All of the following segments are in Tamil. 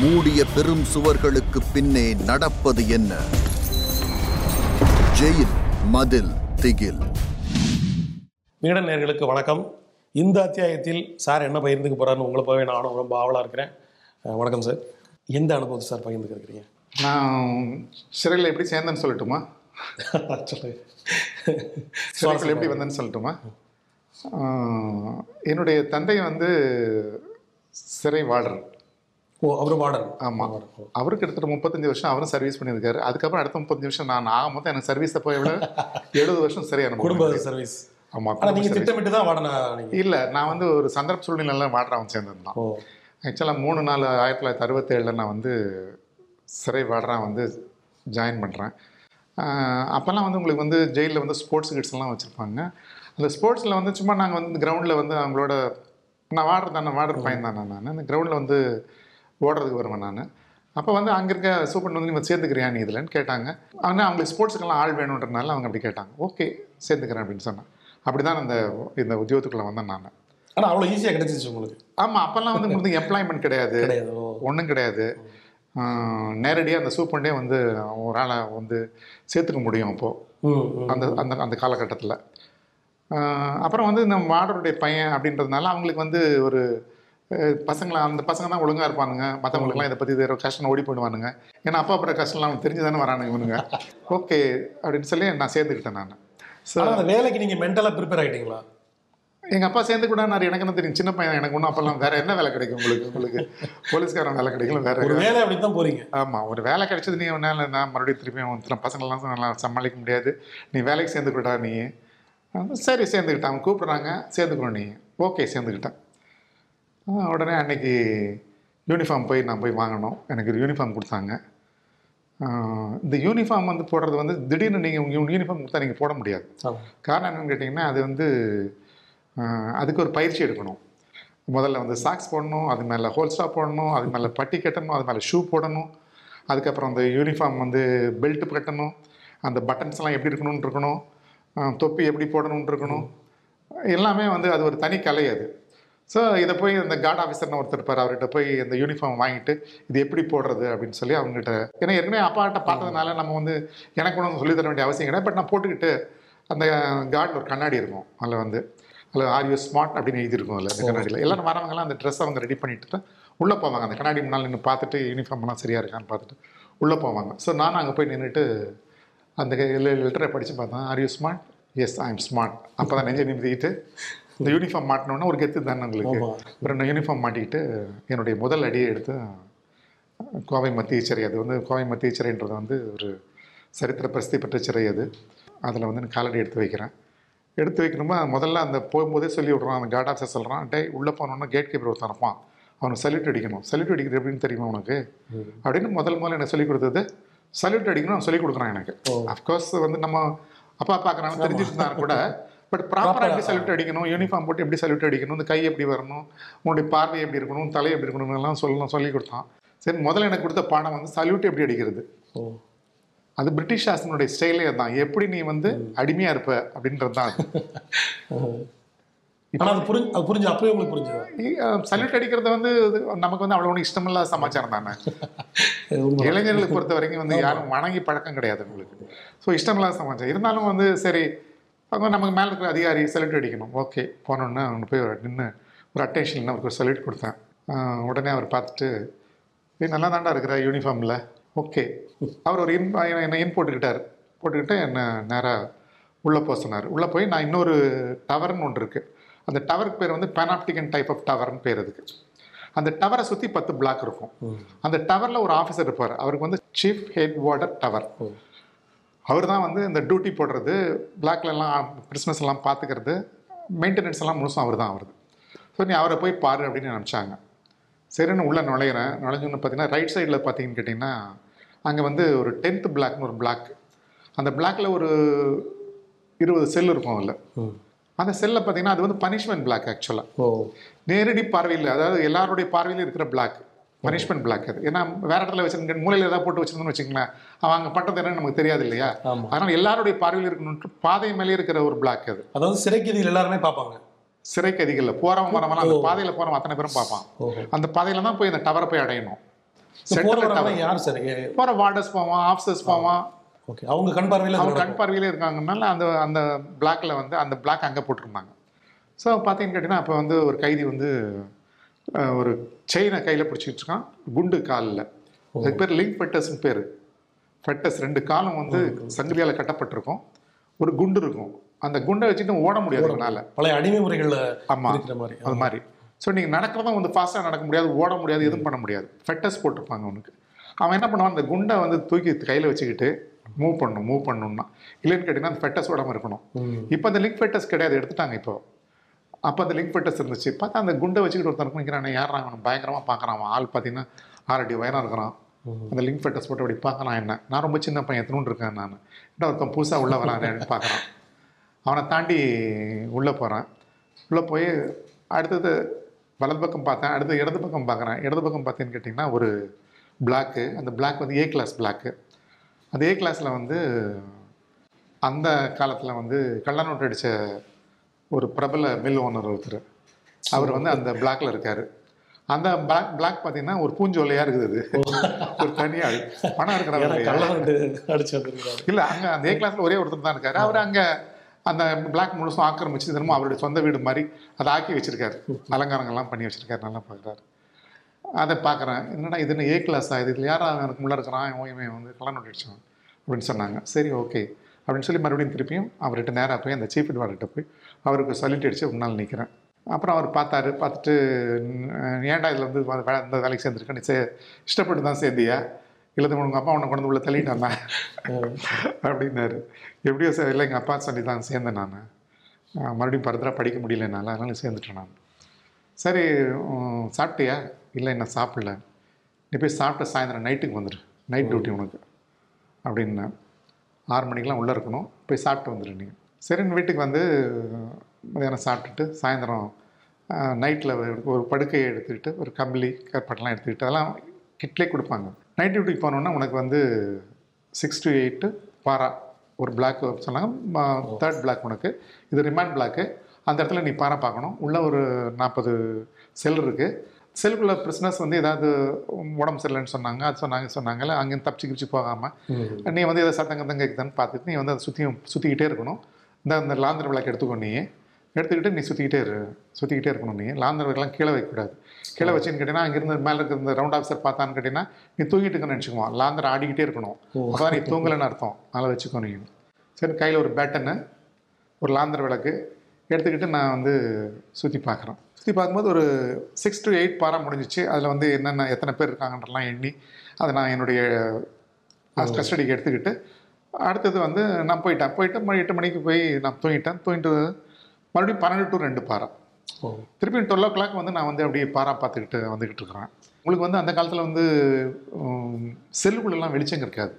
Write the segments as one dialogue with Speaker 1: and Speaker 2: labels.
Speaker 1: மூடிய பெரும் சுவர்களுக்கு பின்னே நடப்பது என்ன? ஜெயில் மதில் திகில்.
Speaker 2: விகடன் நேர்களுக்கு வணக்கம். இந்த அத்தியாயத்தில் சார் என்ன பகிர்ந்துக்க போறாருன்னு உங்களை போய் நானும் ரொம்ப ஆவலாக இருக்கிறேன். வணக்கம் சார். எந்த அனுபவத்தை சார் பகிர்ந்துக்க இருக்கிறீங்க
Speaker 3: நான் சிறையில் எப்படி சேர்ந்தேன்னு சொல்லட்டுமா?
Speaker 2: சொல்லு.
Speaker 3: சிறைக்குள்ள எப்படி வந்தேன்னு சொல்லட்டுமா? என்னுடைய தந்தை வந்து சிறை வார்டர்
Speaker 2: ஓ அவர் வார்டன்.
Speaker 3: ஆமாம் அவருக்கு கிட்டத்தட்ட முப்பத்தஞ்சு வருஷம் அவரும் சர்வீஸ் பண்ணியிருக்காரு. அதுக்கப்புறம் அடுத்த முப்பத்தஞ்சு வருஷம் நான் ஆக மொத்தம் எனக்கு சர்வீஸ் அப்போ எவ்வளோ எழுபது வருஷம் சரி
Speaker 2: குடும்ப சர்வீஸ்
Speaker 3: ஆமாம்
Speaker 2: ஆனா நீங்க திட்டமிட்டு தான் நீங்க?
Speaker 3: இல்லை நான் வந்து ஒரு சந்தர்ப்ப சூழ்நிலையில் வார்டராக சேர்ந்தது தான்
Speaker 2: ஓ.
Speaker 3: ஆக்சுவலாக மூணு நாலு ஆயிரத்தி தொள்ளாயிரத்தி அறுபத்தேழில் நான் வந்து சிறை வார்டராக வந்து ஜாயின் பண்ணுறேன் அப்போல்லாம் வந்து உங்களுக்கு வந்து ஜெயிலில் வந்து ஸ்போர்ட்ஸ் கிட்ஸ்லாம் வச்சுருப்பாங்க. அந்த ஸ்போர்ட்ஸில் வந்து சும்மா நாங்கள் வந்து கிரவுண்டில் வந்து அவங்களோட நான் வாடுறது தானே வாடுற பையன் தானே நான். அந்த கிரவுண்டில் வந்து ஓடுறதுக்கு வருவேன் நான். அப்போ வந்து அங்கே இருக்க சூப்பர் வந்து நீ சேர்ந்துக்கிறியா நீ இதுலன்னு கேட்டாங்க. ஆனால் அவங்களுக்கு ஸ்போர்ட்ஸுக்கெல்லாம் ஆள் வேணுன்றனால அவங்க அப்படி கேட்டாங்க. ஓகே சேர்ந்துக்கிறேன் அப்படின்னு சொன்னேன். அப்படி தான் அந்த இந்த உத்தியோகத்துக்குள்ளே வந்தேன் நான்.
Speaker 2: ஆனா அவ்வளவு ஈஸியா கிடைச்சிச்சு உங்களுக்கு.
Speaker 3: ஆமாம் அப்போல்லாம் வந்து உங்களுக்கு எம்ப்ளாய்மெண்ட் கிடையாது. ஒன்றும் கிடையாது. நேரடியாக அந்த சூப்பண்டே வந்து ஒரு ஆளை வந்து சேர்த்துக்க முடியும் அப்போது. அந்த அந்த அந்த காலகட்டத்தில். அப்புறம் வந்து நம்ம வார்டருடைய பையன் அப்படின்றதுனால அவங்களுக்கு வந்து ஒரு பசங்களை அந்த பசங்க தான் ஒழுங்காக இருப்பானுங்க. மற்றவங்களுக்குலாம் இதை பற்றி வேறு கஷ்டம் ஓடி போயிடுவானுங்க ஏன்னா அப்பா அப்புறம் கஷ்டம்லாம் தெரிஞ்சு தானே வரானுங்க இவனுங்க. ஓகே அப்படின்னு சொல்லி நான் சேர்ந்துக்கிட்டேன் நான்.
Speaker 2: ஆனா அந்த வேலைக்கு நீங்க மென்டலா ப்ரிப்பேர் ஆயிட்டீங்களா?
Speaker 3: எங்கள் அப்பா சேர்ந்து கூட நான் எனக்கு என்ன தெரியும் சின்ன பையன் எனக்கு ஒன்றும் அப்போல்லாம் வேறு என்ன வேலை கிடைக்கும் உங்களுக்கு உங்களுக்கு? போலீஸ்காரன் வேலை கிடைக்கல வேறு
Speaker 2: ஒரு வேலை அப்படி தான் போறீங்க.
Speaker 3: ஆமாம் ஒரு வேலை கிடைச்சது நீ ஒன்றால் நான் மறுபடியும் திருப்பியும் பசங்களெலாம் நல்லா சமாளிக்க முடியாது. நீ வேலைக்கு சேர்ந்துக்கிட்டா நீ? சரி சேர்ந்துக்கிட்டான். அவன் கூப்பிட்றாங்க சேர்ந்துக்கணும் நீ. ஓகே சேர்ந்துக்கிட்டேன். உடனே அன்னைக்கு யூனிஃபார்ம் போய் நான் போய் வாங்கணும் எனக்கு ஒரு யூனிஃபார்ம் கொடுத்தாங்க. இந்த யூனிஃபார்ம் வந்து போடுறது வந்து திடீர்னு நீங்கள் உங்கள் யூனிஃபார்ம் கொடுத்தா நீங்கள் போட முடியாது. காரணம் என்னன்னு கேட்டிங்கன்னா அது வந்து அதுக்கு ஒரு பயிற்சி எடுக்கணும். முதல்ல வந்து சாக்ஸ் போடணும் அது மேலே ஹோல்ஸ்டா போடணும் அது மேலே பட்டி கட்டணும் அது மேலே ஷூ போடணும். அதுக்கப்புறம் அந்த யூனிஃபார்ம் வந்து பெல்ட் கட்டணும். அந்த பட்டன்ஸ்லாம் எப்படி இருக்கணும்னு இருக்கணும். தொப்பி எப்படி போடணும்னு இருக்கணும். எல்லாமே வந்து அது ஒரு தனி கலை அது. ஸோ இதை போய் அந்த கார்டு ஆஃபீஸர்னு ஒருத்தர் இருப்பார். அவர்கிட்ட போய் இந்த யூனிஃபார்ம் வாங்கிட்டு இது எப்படி போடுறது அப்படின்னு சொல்லி அவங்ககிட்ட ஏன்னா ஏற்கனவே அப்பாட்ட பார்த்ததுனால நம்ம வந்து எனக்கு ஒன்றும் சொல்லித் தர வேண்டிய அவசியம் கிடையாது. பட் நான் போட்டுக்கிட்டு அந்த கார்டில் ஒரு கண்ணாடி இருக்கும். அதில் வந்து அதில் ஆர் யூ ஸ்மார்ட் அப்படின்னு எழுதியிருக்கும் அதில் அந்த கண்ணாடியில். எல்லாரும் வரவங்கலாம் அந்த ட்ரெஸ் அவங்க ரெடி பண்ணிட்டு தான் உள்ளே போவாங்க. அந்த கண்ணாடி முன்னால் நின்று பார்த்துட்டு யூனிஃபார்ம் எல்லாம் சரியாக இருக்கான்னு பார்த்துட்டு உள்ளே போவாங்க. ஸோ நானும் அங்கே போய் நின்றுட்டு அந்த லெட்டரை படித்து பார்த்தேன். Are you smart yes I am smart அப்போ தான் நெஞ்சை நிமித்திக்கிட்டு இந்த யூனிஃபார்ம் மாட்டினோன்னா ஒரு கெத்து தானே உங்களுக்கு. அப்புறம் நான் யூனிஃபார்ம் மாட்டிக்கிட்டு என்னுடைய முதல் அடியை எடுத்து கோவை மத்திய சிறை. அது வந்து கோவை மத்திய சிறைன்றது வந்து ஒரு சரித்திர பிரசித்தி பெற்ற சிறை அது. அதில் வந்து நான் காலடி எடுத்து வைக்கிறேன். எடுத்து வைக்கணுமா முதல்ல அந்த போகும்போதே சொல்லி விட்றான் அந்த கார்ட் ஆஃபீஸர் சொல்கிறான் டே உள்ளே போனோன்னா கேட் கீப்பர் ஒருத்தன் இருப்பான். அவனுக்கு சல்யூட் அடிக்கணும். சல்யூட் அடிக்கிறது எப்படின்னு தெரியுமா உனக்கு? அப்படின்னு முதல் முதல்ல எனக்கு சொல்லிக் கொடுத்தது. சல்யூட் அடிக்கணும் அவன் சொல்லிக் கொடுக்குறான் எனக்கு. அஃப்கோர்ஸ் வந்து நம்ம அப்பா பார்க்குறாங்க தெரிஞ்சுட்டு இருந்தாலும் கூட பட் ப்ராப்பராக எப்படி சல்யூட் அடிக்கணும் யூனிஃபார்ம் போட்டு எப்படி சல்யூட் அடிக்கணும் இந்த கை எப்படி வரணும் உன்னுடைய பார்வை எப்படி இருக்கணும் தலை எப்படி இருக்கணும் எல்லாம் சொல்லணும் சொல்லி கொடுத்தான். சரி முதல்ல எனக்கு கொடுத்த பாடம் வந்து சல்யூட் எப்படி அடிக்கிறது? அது பிரிட்டிஷ் சாசனுடைய ஸ்டைலே தான் எப்படி நீ வந்து அடிமையா இருப்ப அப்படின்றது தான் அது
Speaker 2: புரிஞ்சு அது புரிஞ்சு அப்பவே உங்களுக்கு புரிஞ்சுதா?
Speaker 3: சல்யூட் அடிக்கிறது வந்து நமக்கு வந்து அவ்வளோ ஒன்றும் இஷ்டமில்லாத சமாச்சாரம் தானே.
Speaker 2: இது உண்மை.
Speaker 3: இளைஞர்களை பொறுத்த வரைக்கும் வந்து யாரும் வணங்கி பழக்கம் கிடையாது உங்களுக்கு. ஸோ இஷ்டமில்லாத சமாச்சாரம். இருந்தாலும் வந்து சரி அவங்க நமக்கு மேலே இருக்கிற அதிகாரி சல்யூட் அடிக்கணும். ஓகே போனோன்னு அவங்க போய் நின்று ஒரு அட்டென்ஷன் அவருக்கு ஒரு சல்யூட் கொடுத்தேன். உடனே அவர் பார்த்துட்டு ஏய் நல்லா தாண்டா இருக்கிற யூனிஃபார்மில் ஓகே அவர் ஒரு இன் என்னை இன் போட்டுக்கிட்டார் போட்டுக்கிட்டு என்னை நேராக உள்ளே போக சொன்னார். உள்ளே போய் நான் இன்னொரு டவர்னு ஒன்று இருக்குது அந்த டவருக்கு பேர் வந்து பேனாப்டிகன் டைப் ஆஃப் டவர்னு பேர் அதுக்கு. அந்த டவரை சுற்றி பத்து பிளாக் இருக்கும். அந்த டவரில் ஒரு ஆஃபீஸர் இருப்பார். அவருக்கு வந்து சீஃப் ஹெட் வார்டர் டவர் அவர் தான் வந்து இந்த டியூட்டி போடுறது பிளாக்ல எல்லாம் பார்த்துக்கிறது மெயின்டெனன்ஸ் எல்லாம் முழுசும் அவர் தான் அவருது. ஸோ நீ அவரை போய் பாரு அப்படின்னு நினச்சாங்க. சரின்னு உள்ளே நுழையிறேன். நுழைஞ்சோன்னு பார்த்தீங்கன்னா ரைட் சைடில் பார்த்தீங்கன்னு கேட்டிங்கன்னா அங்கே வந்து ஒரு டென்த் பிளாக்னு ஒரு பிளாக் அந்த பிளாக்ல ஒரு இருபது செல் இருக்கும் அதில். அந்த செல்லை பார்த்தீங்கன்னா அது வந்து பனிஷ்மெண்ட் பிளாக் ஆக்சுவலாக
Speaker 2: ஓ.
Speaker 3: நேரடி பார்வையில் அதாவது எல்லாருடைய பார்வையிலும் இருக்கிற பிளாக் பனிஷ்மெண்ட் பிளாக் அது. ஏன்னா வேற இடத்துல வச்சிருக்க மூலையில் ஏதாவது போட்டு வச்சிருந்தோம்னு வச்சுங்களேன் அவன் அங்கே பட்டது என்னன்னு நமக்கு தெரியாது இல்லையா. அதனால எல்லாருடைய பார்வையில் இருக்கணும்ட்டு பாதை மேலே இருக்கிற ஒரு பிளாக் அது.
Speaker 2: அதாவது சிறைக்கதிகள் எல்லாருமே பார்ப்பாங்க.
Speaker 3: சிறை கைதிகளில் போறவன் வரவன் அந்த பாதையில் போறவன் அத்தனை பேரும் பார்ப்பான். அந்த பாதையில தான் போய் அந்த டவரை போய் அடையணும்.
Speaker 2: போற வரவங்க யார் சார்
Speaker 3: போகிற வார்டர்ஸ் போவான் ஆஃபீஸர்ஸ் போவான்.
Speaker 2: ஓகே. அவங்க கண் பார்வையில்
Speaker 3: அவங்க கண் பார்வையிலே இருக்காங்கனால அந்த அந்த பிளாக்ல வந்து அந்த பிளாக் அங்கே போட்டிருந்தாங்க. ஸோ பார்த்தீங்கன்னு கேட்டிங்கன்னா அப்போ வந்து ஒரு கைதி வந்து ஒரு செயினை கையில் பிடிச்சிட்டு இருக்கான். குண்டு காலில். அதுக்கு பேர் லிங்க் ஃபெட்டஸ்னு பேர். ஃபெட்டஸ் ரெண்டு காலம் வந்து சங்கிலியால் கட்டப்பட்டிருக்கும். ஒரு குண்டு இருக்கும். அந்த குண்டை வச்சுட்டு ஓட முடியாது அவனால
Speaker 2: பழைய அடிமை முறைகள்ல
Speaker 3: ஆமா.
Speaker 2: இருக்கிற மாதிரி.
Speaker 3: அது மாதிரி. ஸோ நீங்கள் நடக்கிறதும் வந்து ஃபாஸ்ட்டாக நடக்க முடியாது ஓட முடியாது எதுவும் பண்ண முடியாது. ஃபெட்டஸ் போட்டிருப்பாங்க அவனுக்கு. அவன் என்ன பண்ணுவான்? அந்த குண்டை வந்து தூக்கி கையில் வச்சுக்கிட்டு மூவ் பண்ணணும் மூவ் பண்ணணும்னா. இல்லைன்னு கேட்டிங்கன்னா அந்த ஃபெட்டஸ் ஓடாமல் இருக்கணும். இப்போ அந்த லிங்க் ஃபெட்டஸ் கிடையாது எடுத்துட்டாங்க இப்போ. அப்போ அந்த லிங்க் ஃபெட்டஸ் இருந்துச்சு. பார்த்தா அந்த குண்டை வச்சுக்கிட்டு ஒருத்தன் நிற்கிறான் யாரா அவன் பயங்கரமாக பார்க்குறான் ஆள் பார்த்தீங்கன்னா ஆறடி வயனாக இருக்கிறான். அந்த லிங்க் ஃபெட்டஸ் போட்டு அப்படி பார்க்குறான் என்ன? நான் ரொம்ப சின்ன பையன் எத்தனும் இருக்கேன் நான்? என்ன ஒருத்தன் புதுசாக உள்ளே வரான்னு பார்க்குறான். அவனை தாண்டி உள்ளே போகிறேன் உள்ளே போய் அடுத்தது வலது பக்கம் பார்த்தேன். அடுத்து இடது பக்கம் பார்க்குறேன். இடது பக்கம் பார்த்தேன்னு கேட்டிங்கன்னா ஒரு பிளாக்கு அந்த பிளாக் வந்து ஏ கிளாஸ் பிளாக்கு அந்த ஏ கிளாஸில் வந்து அந்த காலத்தில் வந்து கள்ள நோட்டு அடித்த ஒரு பிரபல மில் ஓனர் ஒருத்தர். அவர் வந்து அந்த பிளாக்ல இருக்காரு. அந்த பிளாக் பிளாக் பார்த்தீங்கன்னா ஒரு பூஞ்சோலையாக இருக்குது அது. ஒரு தனியாள் பணம்
Speaker 2: வந்திருக்காரு.
Speaker 3: இல்ல அங்க அந்த ஏ கிளாஸ்ல ஒரே ஒருத்தர் தான் இருக்காரு. அவர் அங்க அந்த பிளாக் முழுசும் ஆக்கிரமிச்சு திரும்ப அவருடைய சொந்த வீடு மாதிரி அதை ஆக்கி வச்சிருக்காரு. அலங்காரங்கள்லாம் பண்ணி வச்சிருக்காரு. நல்லா பார்க்குறாரு அதை பார்க்குறேன் என்னடா இது என்ன ஏ கிளாஸா இது இதில் யாரா எனக்கு முள்ள இருக்கிறான்? இவன் வந்து கல்யாணம் அடிச்சான் அப்படின்னு சொன்னாங்க. சரி ஓகே அப்படின்னு சொல்லி மறுபடியும் திருப்பியும் அவர்கிட்ட நேராக போய் அந்த சீஃப் அட்வார்கிட்ட போய் அவருக்கு சொல்லிட்டு அடிச்சு முன்னால் நிற்கிறேன் அப்புறம் அவர் பார்த்தாரு பார்த்துட்டு "ம், ஏன்டா இதில் வந்து இந்த வேலைக்கு சேர்ந்துருக்க? நீ சே இஷ்டப்பட்டு தான் சேர்ந்தியா? இல்லை உங்கள் அப்பா உன்னை கொண்டு உள்ள தள்ளிட்டானா? அப்படின்னாரு. எப்படியோ சார் இல்லை எங்கள் அப்பா சொல்லி தான் சேர்ந்தேன் நான். மறுபடியும் ஃபர்தராக படிக்க முடியல என்னால் அதனால சேர்ந்துட்டேன் நான். சரி சாப்பிட்டியா? இல்லை என்ன சாப்பிடல. நீ போய் சாப்பிட்ட சாயந்தரம் நைட்டுக்கு வந்துடு நைட் டியூட்டி உனக்கு. அப்படின்னேன் ஆறு மணிக்கெலாம் உள்ளே இருக்கணும். போய் சாப்பிட்டு வந்துடு நீ. சரின்னு வீட்டுக்கு வந்து மதியானம் சாப்பிட்டுட்டு சாயந்தரம் நைட்டில் ஒரு படுக்கையை எடுத்துக்கிட்டு ஒரு கம்பளி கற்பட்டெல்லாம் எடுத்துக்கிட்டு அதெல்லாம் கிட்லே கொடுப்பாங்க. நைட் டியூட்டிக்கு போனோன்னா உனக்கு வந்து சிக்ஸ் டு எயிட்டு பாரா ஒரு பிளாக் சொன்னாங்க. தேர்ட் பிளாக் உனக்கு. இது ரிமாண்ட் பிளாக்கு அந்த இடத்துல நீ பாரா பார்க்கணும். உள்ள ஒரு நாற்பது செல் இருக்குது செல்லுக்குள்ள பிரிஸ்னஸ் வந்து ஏதாவது உடம்பு சரியில்லைன்னு சொன்னாங்க அது சொன்னாங்க சொன்னாங்கல்ல அங்கேருந்து தப்பிச்சு கிப்பிச்சு போகாமல் நீ வந்து சத்தம் கத்தம் கேட்குதான்னு பார்த்துட்டு நீ வந்து அதை சுற்றியும் சுற்றிக்கிட்டே இருக்கணும். இந்த அந்த லாந்தர் விளக்கு எடுத்துக்கோ நீ. எடுத்துக்கிட்டு நீ சுற்றிக்கிட்டே இரு. சுற்றிக்கிட்டே இருக்கணும் நீ. லாந்தர் விளக்கெல்லாம் கீழே வைக்கக்கூடாது. கீழே வச்சுன்னு கேட்டிங்கன்னா அங்கேருந்து மேலே இருக்கிற இந்த ரவுண்ட் ஆஃபீஸர் பார்த்தான்னு கேட்டிங்கன்னா நீ தூங்கிட்டு இருக்கன்னு நினச்சிக்குவான். லாந்தர் ஆடிக்கிட்டே இருக்கணும். அப்போ நீ தூங்கலைன்னு அர்த்தம். அதில் வச்சுக்கோ நீ. சரி கையில் ஒரு பேட்டனு ஒரு லாந்தர் விளக்கு எடுத்துக்கிட்டு நான் வந்து சுற்றி பார்க்குறேன். சுற்றி பார்க்கும்போது ஒரு சிக்ஸ் டு எயிட் பாரா முடிஞ்சிச்சு. அதில் வந்து என்னென்ன எத்தனை பேர் இருக்காங்கன்றலாம் எண்ணி அதை நான் என்னுடைய கஸ்டடிக்கு எடுத்துக்கிட்டு அடுத்தது வந்து நான் போயிட்டேன். போயிட்டு மணி எட்டு மணிக்கு போய் நான் தூங்கிட்டேன். தூங்கிட்டு மறுபடியும் பன்னெண்டு டு ரெண்டு பாரா
Speaker 2: ஓ.
Speaker 3: திருப்பி டுவெல் ஓ கிளாக் வந்து நான் வந்து அப்படியே பாரா பார்த்துக்கிட்டு வந்துக்கிட்டு இருக்கிறேன். உங்களுக்கு வந்து அந்த காலத்தில் வந்து செல்லுக்குள்ளெல்லாம் வெளிச்சம் இருக்காது.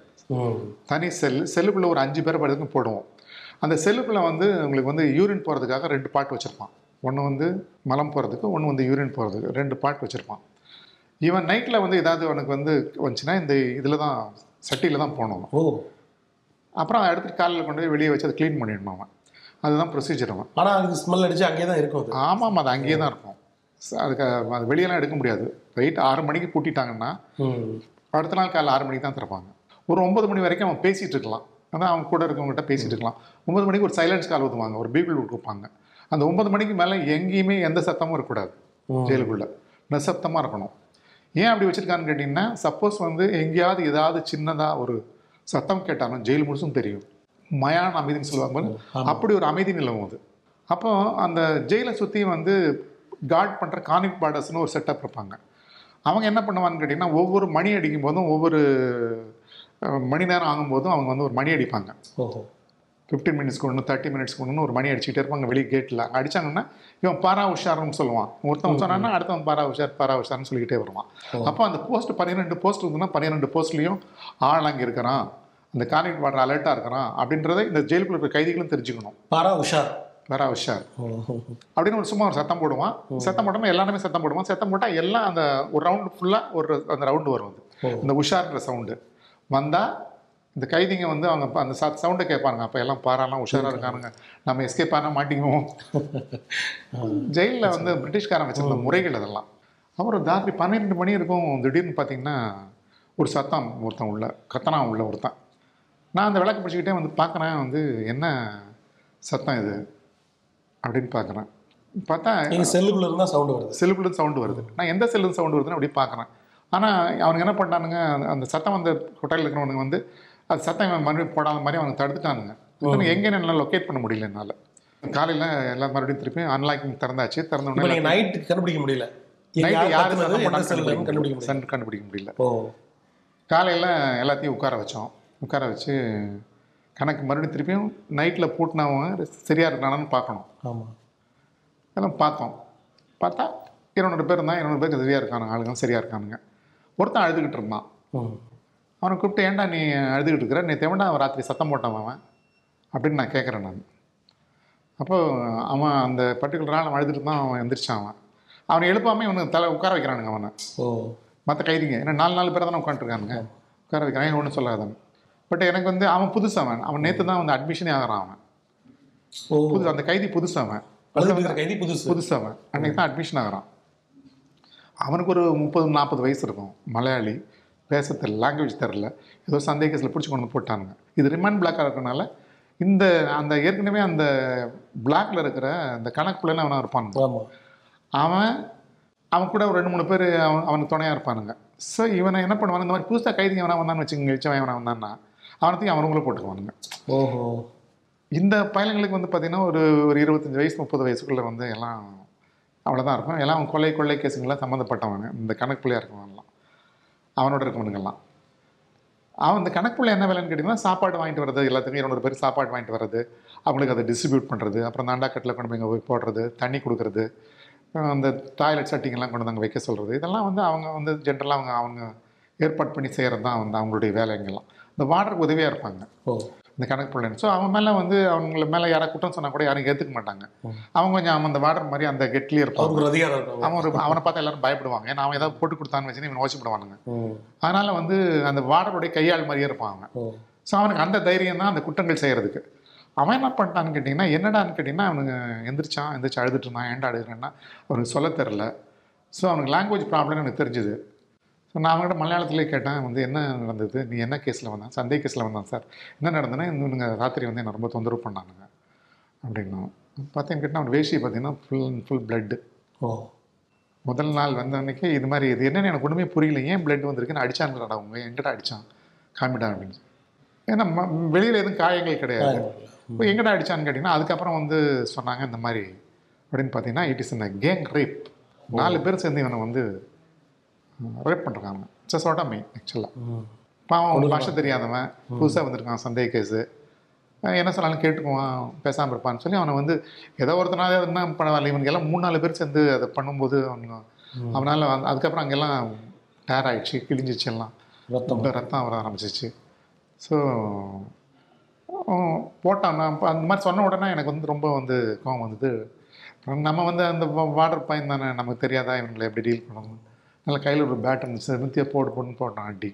Speaker 3: தனி செல் செல்லுக்குள்ளே ஒரு அஞ்சு பேர் படுத்துன்னு போடுவோம். அந்த செல்லுக்குள்ளே வந்து உங்களுக்கு வந்து யூரின் போகிறதுக்காக ரெண்டு பாட்டு வச்சுருப்பான். ஒன்று வந்து மலம் போகிறதுக்கு ஒன்று வந்து யூரின் போகிறதுக்கு ரெண்டு பாட்டு வச்சுருப்பான். இவன் நைட்டில் வந்து ஏதாவது அவனுக்கு வந்து வந்துச்சுன்னா இந்த இதில் தான் சட்டியில் தான் போகணும்
Speaker 2: ஓ.
Speaker 3: அப்புறம் அதை எடுத்துட்டு காலையில் கொண்டு போய் வெளியே வச்சு அதை க்ளீன் பண்ணிடணும் அவன். அதுதான் ப்ரொசீஜர் அவன்.
Speaker 2: ஆனா அதுக்கு ஸ்மெல் அடிச்சு அங்கேயே தான் இருக்கும் அது.
Speaker 3: ஆமாம் அது அங்கேயே தான் இருக்கும். அதுக்கு அது வெளியெல்லாம் எடுக்க முடியாது. ரைட் ஆறு மணிக்கு பூட்டிட்டாங்கன்னா
Speaker 2: ம்.
Speaker 3: அடுத்த நாள் காலைல ஆறு மணிக்கு தான் திறப்பாங்க. ஒரு ஒன்பது மணி வரைக்கும் அவன் பேசிகிட்டு இருக்கலாம். அதான் அவன் கூட இருக்கவங்ககிட்ட பேசிகிட்டு இருக்கலாம். ஒன்பது மணிக்கு ஒரு சைலன்ஸ் கால் ஊற்றுவாங்க ஒரு பீபிள் கொடுப்பாங்க அந்த ஒன்பது மணிக்கு மேலே எங்கேயுமே எந்த சத்தமும் இருக்கக்கூடாது. ஜெயிலுக்குள்ளே. நிசப்தமாக இருக்கணும். ஏன் அப்படி வச்சுருக்கான்னு கேட்டிங்கன்னா சப்போஸ் வந்து எங்கேயாவது ஏதாவது சின்னதாக ஒரு சத்தம் கேட்டாலும் ஜெயில் முழுசும் தெரியும். மயான அமைதின்னு சொல்லுவாங்க. அப்படி ஒரு அமைதி நிலவும் அது. அப்போ அந்த ஜெயிலை சுற்றி வந்து கார்ட் பண்ணுற கானிக் பார்டர்ஸ்னு ஒரு செட்டப் இருப்பாங்க. அவங்க என்ன பண்ணுவான்னு கேட்டிங்கன்னா ஒவ்வொரு மணி அடிக்கும் போதும் ஒவ்வொரு மணி நேரம் ஆகும்போதும் அவங்க வந்து ஒரு மணி அடிப்பாங்க.
Speaker 2: ஓஹோ.
Speaker 3: ஃபிஃப்டீன் மினிட்ஸ்க்கு ஒன்று தேர்ட்டி மினிட்ஸ்க்கு ஒன்று ஒரு மணி அடிச்சுட்டே இருப்பாங்க வெளியே கேட்டில் அடிச்சாங்கன்னா இவன் பாரா உஷார்னு சொல்லுவான். ஒருத்தன் சொன்னான்னா அடுத்தவன் பாரா உஷார் பாரா உஷார்னு சொல்லிக்கிட்டே வருவான். அப்போ அந்த போஸ்ட் பன்னிரெண்டு போஸ்ட் இருந்ததுன்னா பன்னிரெண்டு போஸ்ட்லேயும் ஆள் அங்கே இருக்கிறான். அந்த கான்வெக்ட் வாட்டர் அலர்ட்டாக இருக்கிறான். அப்படின்றத இந்த ஜெயிலுக்குள்ள இருக்கிற கைதிகளும் தெரிஞ்சுக்கணும்.
Speaker 2: பாரா உஷார்.
Speaker 3: பாரா உஷார். அப்படின்னு ஒரு சும்மா ஒரு சத்தம் போடுவான். சத்தம் போடாமல் எல்லாருமே சத்தம் போடுவான். சத்தம் போட்டால் எல்லாம் அந்த ஒரு ரவுண்டு ஃபுல்லாக ஒரு அந்த ரவுண்டு வரும் அது. இந்த உஷார்ன்ற சவுண்டு வந்தால் இந்த கைதிங்க வந்து அவங்க அந்த சவுண்டை கேட்பாங்க அப்போ எல்லாம் பாராலாம் உஷாராக இருக்கானுங்க. நம்ம எஸ்கேப் ஆனால் மாட்டிக்குவோம். ஜெயிலில் வந்து பிரிட்டிஷ்காரன் வச்சிருந்த முறைகள் அதெல்லாம். அப்புறம் ராத்திரி பன்னிரெண்டு மணி இருக்கும். திடீர்னு பார்த்தீங்கன்னா ஒரு சத்தம் ஒருத்தன் உள்ள கத்தனா உள்ள ஒருத்தன். நான் அந்த விளக்கு பிடிச்சிக்கிட்டே வந்து பார்க்குறேன் வந்து என்ன சத்தம் இது? அப்படின்னு பார்க்குறேன் பார்த்தா
Speaker 2: நீங்க செல்லுக்குள்ள இருந்தா சவுண்ட் வருது.
Speaker 3: செல்லுக்குள்ள சவுண்டு வருது. நான் எந்த செல்லு சவுண்டு வருதுன்னு அப்படி பார்க்குறேன் ஆனால் அவனுங்க என்ன பண்ணானுங்க அந்த- அந்த சத்தம் வந்த ஹோட்டலில் இருக்கிறவனுங்க வந்து அது சத்தம் மறுபடியும் போடாத மாதிரி அவனுக்கு தடுத்துட்டானுங்க. எங்கே என்னால் லொக்கேட் பண்ண முடியல என்னால். காலையில் எல்லாம் மறுபடியும் திருப்பி அன்லாக்கிங் திறந்தாச்சு. திறந்த உடனே
Speaker 2: நைட்டு கண்டுபிடிக்க முடியல. எங்க
Speaker 3: நைட்டு
Speaker 2: யார்
Speaker 3: யாரு
Speaker 2: கத்துனது,
Speaker 3: சத்தம்
Speaker 2: எந்த
Speaker 3: போட்டான்னு
Speaker 2: செல்லுன்னு கண்டுபிடிக்க முடியல.
Speaker 3: காலையில் எல்லாத்தையும் உட்கார வச்சோம். உட்கார வச்சு கணக்கு மறுபடியும் திருப்பியும் நைட்டில் பூட்டினவன் சரியாக இருக்கானான்னு பார்க்கணும்.
Speaker 2: ஆமா.
Speaker 3: எல்லாம் பார்த்தோம். பார்த்தா இருநூறு பேர் இருந்தான் இருநூறு பேர் சரியாக இருக்கானுங்க ஆளுங்க சரியாக இருக்கானுங்க. ஒருத்தன் அழுதுகிட்டு இருந்தான். அவனை கூப்பிட்டு ஏன்டா நீ அழுதுகிட்டு இருக்கிற? நீ தேவண்டா அவன் ராத்திரி சத்தம் போட்டான் அவன்? அப்படின்னு நான் கேட்குறேன் நான். அப்போ அவன் அந்த பர்டிகுலர் நாள் அவன் அழுதுட்டு தான் அவன் எந்திரிச்சான் அவன். அவனை எழுப்பாமல் இவனுக்கு தலை உட்கார வைக்கிறானுங்க அவனை.
Speaker 2: ஓ.
Speaker 3: மற்ற கைதிங்க. ஏன்னா நாலு நாலு பேர் தானே உட்காந்துருக்கானுங்க உட்கார வைக்கிறான். ஒன்றும் சொல்லாதவன் பட் எனக்கு வந்து அவன் புதுசு அவன். அவன் நேற்று தான் வந்து அட்மிஷனே ஆகிறான் அவன்.
Speaker 2: ஓ.
Speaker 3: புதுசு அந்த கைதி புதுசு அவன்.
Speaker 2: கைதி புதுசு.
Speaker 3: புதுசு அவன். அன்னைக்கு தான் அட்மிஷன் ஆகிறான். அவனுக்கு ஒரு முப்பது நாற்பது வயசு இருக்கும். மலையாளி. பேச தெரியல. லாங்குவேஜ் தெரில ஏதோ சந்தேக கேஸில் பிடிச்சி கொண்டு வந்து போட்டானுங்க. இது ரிமாண்ட் பிளாக்காக இருக்கனால இந்த அந்த ஏற்கனவே அந்த பிளாக்ல இருக்கிற அந்த கணக்கு பிள்ளைன்னு அவனை இருப்பானுங்க.
Speaker 2: ஆமா.
Speaker 3: அவன் அவன் கூட ஒரு ரெண்டு மூணு பேர் அவன் அவனுக்கு துணையாக இருப்பானுங்க. ஸோ இவனை என்ன பண்ணுவாங்க இந்த மாதிரி புதுசாக கைதி எவனா வந்தான்னு வச்சுக்கோங்க இழிச்சவன் எவனா வந்தான்னா அவனத்தையும் அவனுங்களும் போட்டுக்குவானுங்க.
Speaker 2: ஓஹோ.
Speaker 3: இந்த பயலுங்களுக்கு வந்து பார்த்தீங்கன்னா ஒரு ஒரு இருபத்தஞ்சி வயசு முப்பது வயசுக்குள்ளே வந்து எல்லாம் அவ்வளோதான் இருக்கும். எல்லாம் அவன் கொலை கொள்ளை கேஸுங்களாம் சம்மந்தப்பட்டவங்க இந்த கணக்கு பிள்ளையாக இருக்கவங்கலாம் அவனோட இருக்கவனுங்கெல்லாம் அவன் அந்த கணக்குள்ள என்ன வேலைன்னு கேட்டிங்கன்னா சாப்பாடு வாங்கிட்டு வர்றது எல்லாத்துக்கும் இரநூறு பேர் சாப்பாடு வாங்கிட்டு வர்றது அவங்களுக்கு அதை டிஸ்ட்ரிபியூட் பண்ணுறது அப்புறம் அந்த கொண்டு போய் இங்கே போய் போடுறது தண்ணி கொடுக்குறது அந்த டாய்லெட் சட்டிங்கெல்லாம் கொண்டு வந்து அங்கே வைக்க சொல்கிறது இதெல்லாம் வந்து அவங்க வந்து ஜென்ரலாக அவங்க அவங்க ஏற்பாடு பண்ணி செய்கிறது தான் வந்து அவங்களுடைய வேலைங்கெல்லாம் இந்த வாட்டருக்கு உதவியாக இருப்பாங்க.
Speaker 2: ஓ.
Speaker 3: இந்த கணக்கு பிள்ளைன்னு ஸோ அவன் மேலே வந்து அவங்கள மேலே யாராவது குற்றம் சொன்னால் கூட யாரும் ஏற்றுக்க மாட்டாங்க. அவன் கொஞ்சம் அவன் அந்த வாடர் மாதிரி அந்த கெட்லேயே இருப்பான்
Speaker 2: அவருக்கு ஒரு அதிகாரம்
Speaker 3: அவன் ஒரு அவனை பார்த்து எல்லாரும் பயப்படுவாங்க. ஏன்னா அவன் ஏதாவது போட்டு கொடுத்தான்னு வச்சு இவன் ஓசிப்படுவானுங்க அதனால வந்து அந்த வாடருடைய கையாள் மாதிரியே இருப்பான் அவன். ஸோ அவனுக்கு அந்த தைரியம் தான் அந்த குற்றங்கள் செய்யறதுக்கு. அவன் என்ன பண்ணிட்டான்னு கேட்டிங்கன்னா என்னடான்னு கேட்டிங்கன்னா அவனுக்கு எந்திரிச்சான் எந்திரிச்சு அழுதுட்டு இருந்தான் ஏன்டா அழுதுறேன்னா அவனுக்கு சொல்ல தெரில ஸோ அவனுக்கு லாங்குவேஜ் ப்ராப்ளம் எனக்கு தெரிஞ்சுது. ஸோ நான் அவங்ககிட்ட மலையாளத்திலே கேட்டேன் வந்து என்ன நடந்தது? நீ என்ன கேஸில் வந்தான் சந்தே கேஸில் வந்தான் சார் என்ன நடந்ததுன்னா இவனுங்க ராத்திரி வந்து என்னை ரொம்ப தொந்தரவு பண்ணானுங்க அப்படின்னா பார்த்தேன் கேட்டால் அவன் வேஷ்டி பார்த்தீங்கன்னா ஃபுல் அண்ட் ஃபுல் பிளட்டு
Speaker 2: ஓ.
Speaker 3: முதல் நாள் வந்த அன்னைக்கு இது மாதிரி இது என்னன்னு எனக்கு ஒன்றுமே புரியல. ஏன் பிளட் வந்திருக்குன்னு அடிச்சாங்கடா அவங்க எங்கிட்ட அடிச்சான். காமிடா அப்படின்னு. ஏன்னா ம- வெளியில எதுவும் காயங்கள் கிடையாது. இப்போ எங்கிட்ட அடிச்சான்னு கேட்டிங்கன்னா அதுக்கப்புறம் வந்து சொன்னாங்க இந்த மாதிரி அப்படின்னு பார்த்தீங்கன்னா இட் இஸ் இந்த கேங் ரேப் நாலு பேர் சேர்ந்து இவனை வந்து ரேப் பண்ணுறாங்க இட்ஸ் சோட்டா மெயின் ஆக்சுவலாக பாவம் பாஷை தெரியாதவன் புதுசாக வந்திருக்கான் சந்தேக கேஸு என்ன சொன்னாலும் கேட்டுக்குவான் பேசாமல் இருப்பான்னு சொல்லி அவனை வந்து ஏதோ ஒருத்தனால என்ன பரவாயில்ல இவனுக்கு எல்லாம் மூணு நாலு பேர் சேர்ந்து அதை பண்ணும்போது அவனுங்க அவனால் அதுக்கப்புறம் அங்கெல்லாம் டேர் ஆயிடுச்சு கிழிஞ்சிச்சு எல்லாம்.
Speaker 2: ரத்தம்.
Speaker 3: ரத்தம் வர ஆரம்பிச்சிச்சு. ஸோ போட்டான் நான் அந்த மாதிரி சொன்ன உடனே எனக்கு வந்து ரொம்ப வந்து கோவம் வந்தது. நம்ம வந்து அந்த வாட்டர் பையன் தானே நமக்கு தெரியாதா இவங்களை எப்படி டீல் பண்ணணும்? நல்லா கையில் ஒரு பேட் இருந்துச்சு நிறுத்திய போடு போட்டான் அடி.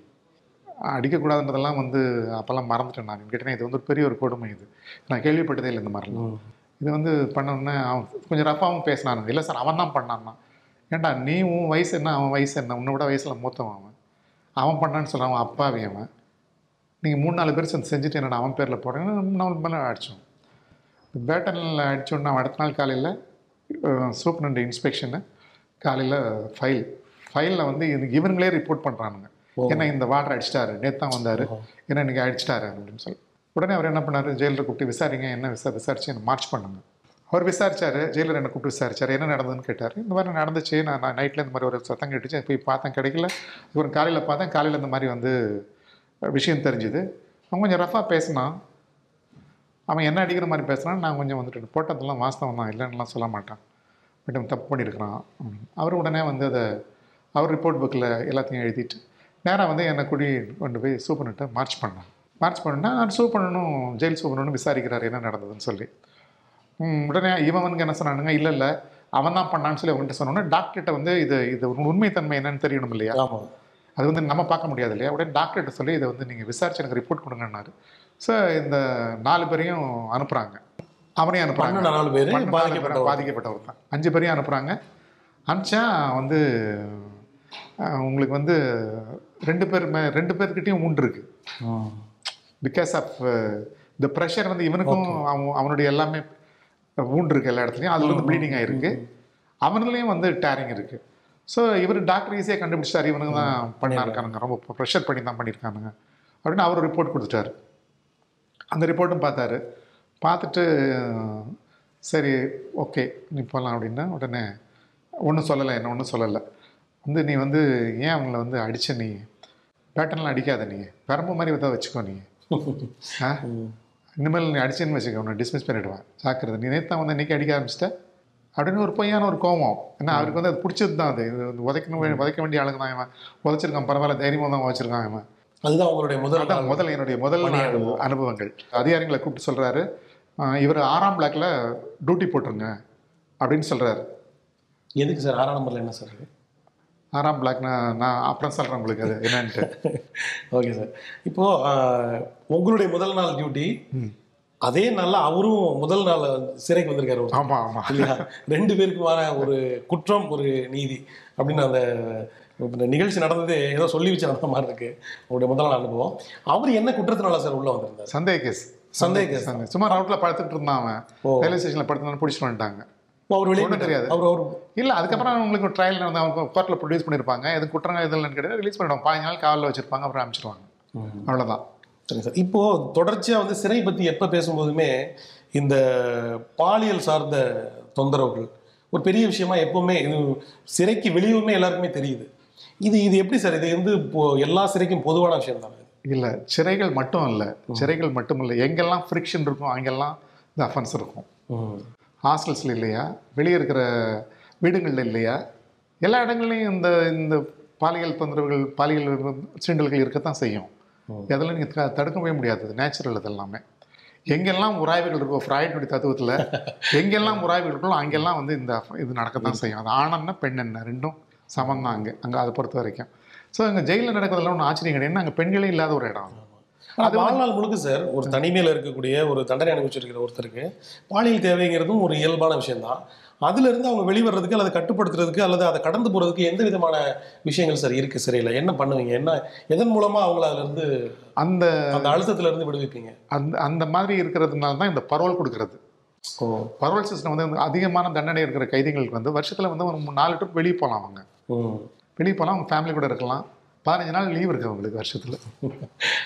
Speaker 3: அடிக்கக்கூடாதுன்றதெல்லாம் வந்து அப்போல்லாம் மறந்துட்டேன் நான். கேட்டேன் இது வந்து ஒரு பெரிய ஒரு கொடுமை இது. நான் கேள்விப்பட்டதே இல்லை இந்த மாதிரிலாம். இது வந்து பண்ணோன்னே அவன் கொஞ்சம் ரஃபாகவும் பேசினானுங்க இல்லை சார் அவன் தான் பண்ணான்னா. ஏன்டா நீ உன் வயசு என்ன? அவன் வயசு என்ன? உன்னை விட வயசில் மூத்தவன் அவன். அவன் பண்ணான்னு சொல்ல அவன் அப்பாவி அவன். நீங்கள் மூணு நாலு பேர் சேர்ந்து செஞ்சுட்டு என்னடா அவன் பேரில் போடுறேன்னு நம்ம மேலே அடித்தோம் பேட்டனில் அடித்தோன்னா அடுத்த நாள் காலையில் சூப்பரண்ட் இன்ஸ்பெக்ஷனு காலையில் ஃபைல் ஃபைலில் வந்து இது இவனுங்களே ரிப்போர்ட் பண்ணுறானுங்க ஏன்னா இந்த வாட்டர் அடிச்சிட்டாரு நேற்று தான் வந்தார். ஏன்னா இன்றைக்கி அடிச்சிட்டாரு அப்படின்னு சொல்லி. உடனே அவர் என்ன பண்ணார்? ஜெயிலர் கூப்பிட்டு விசாரிங்க என்ன விசா விசாரிச்சு என்ன மார்ச் பண்ணுங்க. அவர் விசாரிச்சாரு ஜெயிலர் என்ன கூப்பிட்டு விசாரிச்சார் என்ன நடந்ததுன்னு கேட்டார். இந்த மாதிரி நடந்துச்சு நான் நான் நைட்டில் இந்த மாதிரி ஒரு சத்தம் கேட்டுச்சு போய் பார்த்தேன் கிடைக்கல. இவர் காலையில் பார்த்தேன் காலையில் இந்த மாதிரி வந்து விஷயம் தெரிஞ்சுது. அவன் கொஞ்சம் ரஃபாக பேசினான். அவன் என்ன அடிக்கிற மாதிரி பேசுனான் நான் கொஞ்சம் வந்துட்டு போட்டதெல்லாம் வாஸ்தவம் தான் இல்லைன்னுலாம் சொல்ல மாட்டான். பட் தப்பு பண்ணியிருக்கிறான். அவர் உடனே வந்து அதை அவர் ரிப்போர்ட் புக்கில் எல்லாத்தையும் எழுதிட்டு நேராக வந்து என்னை கூடி கொண்டு போய் சூப்பர்னுட்டு மார்ச் பண்ணான் மார்ச் பண்ணுன்னா நான் சூப்பரனும் ஜெயில் சூப்பரனும் விசாரிக்கிறார் என்ன நடந்ததுன்னு சொல்லி. உடனே இவனுக்கு என்ன சொன்னானுங்க இல்லை இல்லை அவன் தான் பண்ணான்னு சொல்லி அவன்கிட்ட சொன்னோன்னே டாக்டர்கிட்ட வந்து இது இது உண்மைத்தன்மை என்னன்னு தெரியணும் இல்லையா? அது வந்து நம்ம பார்க்க முடியாது இல்லையா? உடனே டாக்டர்கிட்ட சொல்லி இதை வந்து நீங்கள் விசாரிச்சு எனக்கு ரிப்போர்ட் கொடுங்கன்னாரு. ஸோ இந்த நாலு பேரையும் அனுப்புகிறாங்க அவனையும் அனுப்புகிறாங்க
Speaker 2: நாலு பேரு
Speaker 3: பேரும்
Speaker 2: பாதிக்கப்பட்டவர்.
Speaker 3: தான். அஞ்சு பேரையும் அனுப்புகிறாங்க அனுப்பிச்சா வந்து உங்களுக்கு வந்து ரெண்டு பேர் மே- ரெண்டு பேர்கிட்டயும் உண்டு இருக்கு. பிகாஸ் ஆஃப் த ப்ரெஷர் வந்து இவனுக்கும் அவன் அவனுடைய எல்லாமே wound இருக்கு எல்லா இடத்துலையும். அதுல வந்து ப்ளீடிங் ஆயிருக்கு. அவனுலையும் வந்து டேரிங் இருக்கு. ஸோ இவர் டாக்டர் ஈஸியாக கண்டுபிடிச்சாரு இவனுங்க தான் பண்ணிருக்கானுங்க. ரொம்ப ப்ரெஷர் பண்ணி தான் பண்ணியிருக்கானுங்க அப்படின்னு அவர் ரிப்போர்ட் கொடுத்துட்டாரு. அந்த ரிப்போர்ட்டும் பார்த்தாரு. பார்த்துட்டு சரி ஓகே நீ போகலாம் அப்படின்னா உடனே ஒன்றும் சொல்லலை என்ன ஒன்றும் சொல்லலை. வந்து நீ வந்து ஏன் அவங்கள வந்து அடிச்ச நீ? பேட்டர்ன்லாம் அடிக்காத நீ. பெரம்பு மாதிரி தான் வச்சுக்கோ நீ. இனிமேல் நீ அடிச்சேன்னு வச்சுக்கோ உன்னை டிஸ்மிஸ் பண்ணிடுவேன். ஜாக்கிரதை. நீ நேற்று வந்து இன்னைக்கு அடிக்க ஆரம்பிச்சிட்ட? அப்படின்னு ஒரு பொய்யான ஒரு கோவம். ஏன்னா அவருக்கு வந்து அது பிடிச்சது தான் அது உதைக்கணும் உதைக்க வேண்டிய ஆளுங்க தான் இவன். உதைச்சிருக்கான் பரவாயில்ல தைரியமாக தான் உதைச்சிருக்கான் இவன்.
Speaker 2: அதுதான் உங்களுடைய முதல் நாள்.
Speaker 3: முதல் என்னுடைய முதல். அனுபவங்கள். அதிகாரிகளை கூப்பிட்டு சொல்றாரு "ஆஹ் இவர் ஆறாம் பிளாக்ல டியூட்டி போட்டுருங்க. அப்படின்னு சொல்றாரு.
Speaker 2: எதுக்கு சார்? ஆறாம் நம்பர்ல என்ன சார்
Speaker 3: ஆறாம் பிளாக் நான் நான் அப்புறம் சொல்றேன் உங்களுக்கு அது என்னன்ட்டு.
Speaker 2: ஓகே சார் இப்போ ஆஹ், உங்களுடைய முதல் நாள் டியூட்டி அதே நாள்ல அவரும் முதல் நாள் சிறைக்கு வந்திருக்காரு ஒரு
Speaker 3: ஆமா ஆமா.
Speaker 2: இல்லையா? ரெண்டு பேருக்குமான ஒரு குற்றம் ஒரு நீதி அப்படின்னு அந்த இந்த நிகழ்ச்சி நடந்தது ஏதோ சொல்லி வச்சு நடந்த மாதிரி இருக்கு. உங்களுடைய முதல் நாள் அனுபவம். அவர் என்ன குற்றத்தினால சார் உள்ள வந்திருந்தார்?
Speaker 3: சந்தேக கேஸ்
Speaker 2: சந்தேக.
Speaker 3: சந்தேக சும்மா ரவுட்ல படுத்துட்டு இருந்தான் அவன். ரயில்வே ஸ்டேஷன்ல படுத்து பிடிச்சிட்டு வந்துட்டாங்க.
Speaker 2: அவர் வெளியே
Speaker 3: தெரியாது.
Speaker 2: அவர் அவர்
Speaker 3: இல்ல அதுக்கப்புறம் உங்களுக்கு ட்ரையல் நடந்து அவங்க கோர்ட்ல ப்ரொடியூஸ் பண்ணிருப்பாங்க. எது குற்றம் எதுலன்னு கேட்டு ரிலீஸ் பண்ணிடுவாங்க. பதினஞ்சு நாள் காவலில் வச்சிருப்பாங்க அப்புறம் அனுப்பிச்சிருவாங்க. அவ்வளவுதான்.
Speaker 2: சரிங்க சார். இப்போ தொடர்ச்சியா வந்து சிறை பத்தி எப்ப பேசும்போதுமே இந்த பாலியல் சார்ந்த தொந்தரவுகள் ஒரு பெரிய விஷயமா எப்பவுமே இது சிறைக்கு வெளியுமே எல்லாருக்குமே தெரியுது. இது இது எப்படி சார்? இது வந்து இப்போ எல்லா சிறைக்கும் பொதுவான விஷயம் தானே
Speaker 3: இல்ல சிறைகள் மட்டும் இல்ல. சிறைகள் மட்டும் இல்ல. எங்கெல்லாம் ஃப்ரிக்ஷன் இருக்கும் அங்கெல்லாம் இந்த அஃபென்ஸ் இருக்கும். ஹாஸ்டல்ஸில் இல்லையா? வெளியே இருக்கிற வீடுகளில் இல்லையா? எல்லா இடங்கள்லையும் இந்த இந்த பாலியல் தொந்தரவுகள் பாலியல் சீண்டல்கள் இருக்கத்தான் செய்யும். அதெல்லாம் நீங்கள் தடுக்கவே முடியாது. நேச்சுரல் அது எல்லாமே எங்கெல்லாம் உராய்வுகள் இருக்கோ ஃப்ராய்டுடைய தத்துவத்தில் எங்கெல்லாம் உராய்வுகள் இருக்கோ அங்கெல்லாம் வந்து இந்த இது நடக்கத்தான் செய்யும். அது ஆண் பெண் என்ன ரெண்டும் சமம் தான் அங்கே. அங்கே அதை பொறுத்த வரைக்கும். ஸோ அங்கே ஜெயிலில் நடக்கிறதெல்லாம் ஒன்றும் ஆச்சரியம் கிடையாது. அங்கே பெண்களே இல்லாத ஒரு இடம். அது.
Speaker 2: வாழ்நாள் முழுக்க சார் ஒரு தனிமையில் இருக்கக்கூடிய ஒரு தண்டனை அனுபவிச்சிருக்கிற ஒருத்தருக்கு பாலியல் தேவைங்கிறதும் ஒரு இயல்பான விஷயம்தான். அதுல இருந்து அவங்க வெளிவரதுக்கு அல்லது கட்டுப்படுத்துறதுக்கு அல்லது அதை கடந்து போறதுக்கு எந்த விதமான விஷயங்கள் சார் இருக்கு சிறையில் என்ன பண்ணுவீங்க? என்ன எதன் மூலமா அவங்கள அதுல இருந்து
Speaker 3: அந்த
Speaker 2: அந்த அழுத்தத்துல இருந்து விடுவிப்பீங்க?
Speaker 3: அந்த அந்த மாதிரி இருக்கிறதுனால தான் இந்த பரோல் கொடுக்கறது.
Speaker 2: ஓ.
Speaker 3: பரோல் சிஸ்டம் வந்து அதிகமான தண்டனை இருக்கிற கைதிகளுக்கு வந்து வருஷத்தில் வந்து ஒரு மூணு நாலு ட்ரிப் வெளியே போகலாம் அவங்க. வெளியே போகலாம் அவங்க ஃபேமிலி கூட இருக்கலாம். பதினஞ்சு நாள் லீவ் இருக்கு அவங்களுக்கு வருஷத்தில்.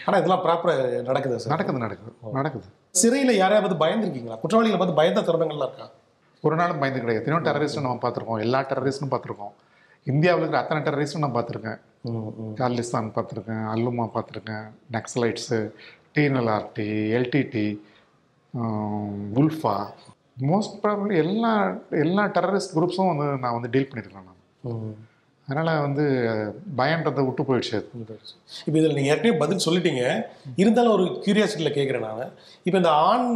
Speaker 2: ஆனா இதெல்லாம் ப்ராப்பரா நடக்குதா சார்?
Speaker 3: நடக்குது நடக்குது. நடக்குது.
Speaker 2: சிறையில யாரையா பார்த்து பயந்துருக்கீங்களா? குற்றவாளிகளை பார்த்து பயந்த தருணங்கள்லாம் இருக்கா?
Speaker 3: ஒரு நாளும் பயந்து கிடையாது. எத்தனையோ டெரரிஸ்ட்டும் நம்ம பார்த்துருக்கோம். எல்லா டெரரிஸ்ட்டும் பார்த்துருக்கோம். இந்தியாவில் இருக்கிற அத்தனை டெரரிஸ்ட்டும் நான் பார்த்துருக்கேன். காலிஸ்தான் பார்த்துருக்கேன். அல்லுமா பார்த்துருக்கேன். நக்சலைட்ஸு டிஎன்எல்ஆர்டி எல்டிடி உல்ஃபா மோஸ்ட் ப்ராபப்ளி எல்லா எல்லா டெரரிஸ்ட் குரூப்ஸும் வந்து நான் வந்து டீல் பண்ணியிருக்கேன் நான். அதனால் வந்து பயன்றதை விட்டு போயிடுச்சு
Speaker 2: இப்போ இதில் நீங்கள் ஏற்கனவே பதில் சொல்லிட்டீங்க. இருந்தாலும் ஒரு கியூரியாசிட்டியில் கேட்குறேன் நான். இப்போ இந்த ஆண்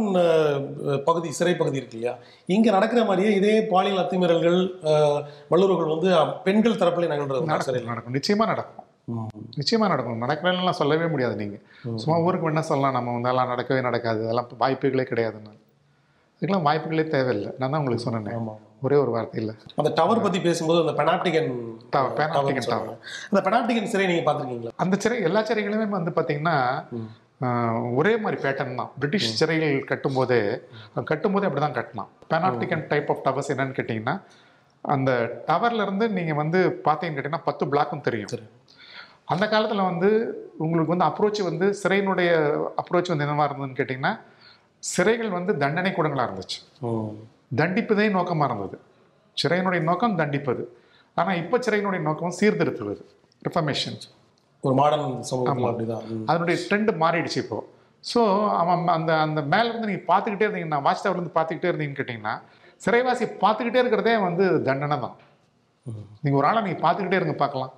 Speaker 2: பகுதி சிறை பகுதி இருக்கு இல்லையா? இங்கே நடக்கிற மாதிரியே இதே பாலியல் அத்துமீறல்கள் வல்லுறவுகள் வந்து பெண்கள் தரப்புல நிகழ்றது
Speaker 3: நடக்கும் நடக்கும். நிச்சயமாக நடக்கும். நிச்சயமாக நடக்கும். நடக்கலன்னா சொல்லவே முடியாது நீங்கள் சும்மா ஊருக்கு வேணா சொல்லலாம். நம்ம வந்து எல்லாம் நடக்கவே நடக்காது. அதெல்லாம் வாய்ப்புகளே கிடையாதுன்னு இதுக்கெல்லாம் வாய்ப்புகளே தேவையில்லை. நான் தான் உங்களுக்கு சொன்னேன்.
Speaker 2: ஆமாம்
Speaker 3: ஒரே ஒரு வார்த்தை இல்லை.
Speaker 2: அந்த டவர் பற்றி பேசும்போது அந்த பெனாப்டிகன்
Speaker 3: Tower, Panopticon
Speaker 2: சொல்றாங்க. அந்த பெனாப்டிகன் சிறை நீங்கள் பார்த்துருக்கீங்களா?
Speaker 3: அந்த சிறை எல்லா சிறைகளுமே வந்து பார்த்தீங்கன்னா ஒரே மாதிரி பேட்டர்ன் தான். பிரிட்டிஷ் சிறைகள் கட்டும்போதே கட்டும்போதே அப்படி தான் கட்டலாம் பேனாப்டிகன் டைப் ஆஃப் டவர்ஸ் என்னன்னு கேட்டிங்கன்னா அந்த டவர்ல இருந்து நீங்கள் வந்து பார்த்தீங்கன்னு கேட்டிங்கன்னா பத்து பிளாக்கும் தெரியும். அந்த காலத்தில் வந்து உங்களுக்கு வந்து அப்ரோச் வந்து சிறையினுடைய அப்ரோச் வந்து என்னவா இருந்ததுன்னு கேட்டிங்கன்னா சிறைகள் வந்து தண்டனை கூடங்களாக இருந்துச்சு. தண்டிப்பதே நோக்கமாக இருந்தது. சிறையினுடைய நோக்கம் தண்டிப்பது. ஆனால் இப்போ சிறையினுடைய நோக்கம் சீர்திருத்துவது. ரிஃபர்மேஷன்
Speaker 2: ஒரு மாடர்ன் அப்படிதான்.
Speaker 3: அதனுடைய ட்ரெண்ட் மாறிடுச்சு இப்போ. ஸோ அவன் அந்த அந்த மேல இருந்து நீங்கள் பார்த்துக்கிட்டே இருந்தீங்கன்னா வாட்ச் டவர்லேருந்து பார்த்துக்கிட்டே இருந்தீங்கன்னு கேட்டிங்கன்னா சிறைவாசி பார்த்துக்கிட்டே இருக்கிறதே வந்து தண்டனை தான். நீங்கள் ஒரு ஆளை நீங்கள் பார்த்துக்கிட்டே இருங்க பார்க்கலாம்.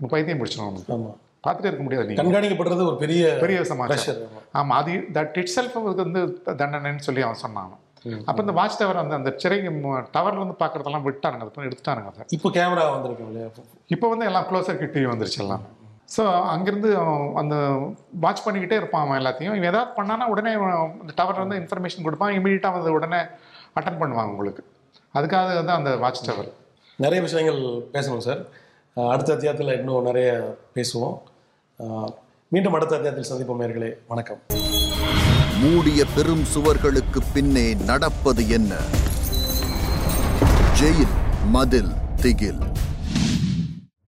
Speaker 3: உங்கள் பைத்தியம் பிடிச்சிடும் அவனுக்கு.
Speaker 2: ஆமா.
Speaker 3: பார்த்துட்டே இருக்க முடியாது நீங்கள்
Speaker 2: கண்காணிக்கப்படுறது ஒரு பெரிய
Speaker 3: பெரிய சமாச்சாரம் ஆமாம் அது தட் இட் செல்ஃப் வந்து தண்டனைன்னு சொல்லி அவன் சொன்னான். அப்போ இந்த வாட்ச் டவர் அந்த அந்த சிறை டவர்ல இருந்து பார்க்கறதெல்லாம் விட்டானுங்க. அதை எடுத்துட்டானுங்க அதை.
Speaker 2: இப்போ கேமரா வந்திருக்கு இல்லையா?
Speaker 3: இப்போ வந்து எல்லாம் க்ளோசர் கிட் டிவி வந்துருச்சு எல்லாம். ஸோ அங்கேருந்து அந்த வாட்ச் பண்ணிக்கிட்டே இருப்பான் அவன் எல்லாத்தையும். இவன் ஏதாவது பண்ணானா உடனே அந்த டவர்ல இருந்து இன்ஃபர்மேஷன் கொடுப்பான். இமீடியட்டாக வந்து உடனே அட்டன் பண்ணுவாங்க உங்களுக்கு. அதுக்காக தான் அந்த வாட்ச் டவர்
Speaker 2: நிறைய விஷயங்கள் பேசணும் சார். அடுத்த அத்தியாயத்தில் இன்னும் நிறைய பேசுவோம். மீண்டும் அடுத்த அத்தியாயத்தில் சந்திப்போம் நேர்களே. வணக்கம்.
Speaker 1: மூடிய பெரும் சுவர்களுக்கு பின்னே நடப்பது என்ன? ஜெயில் மதில் திகில்.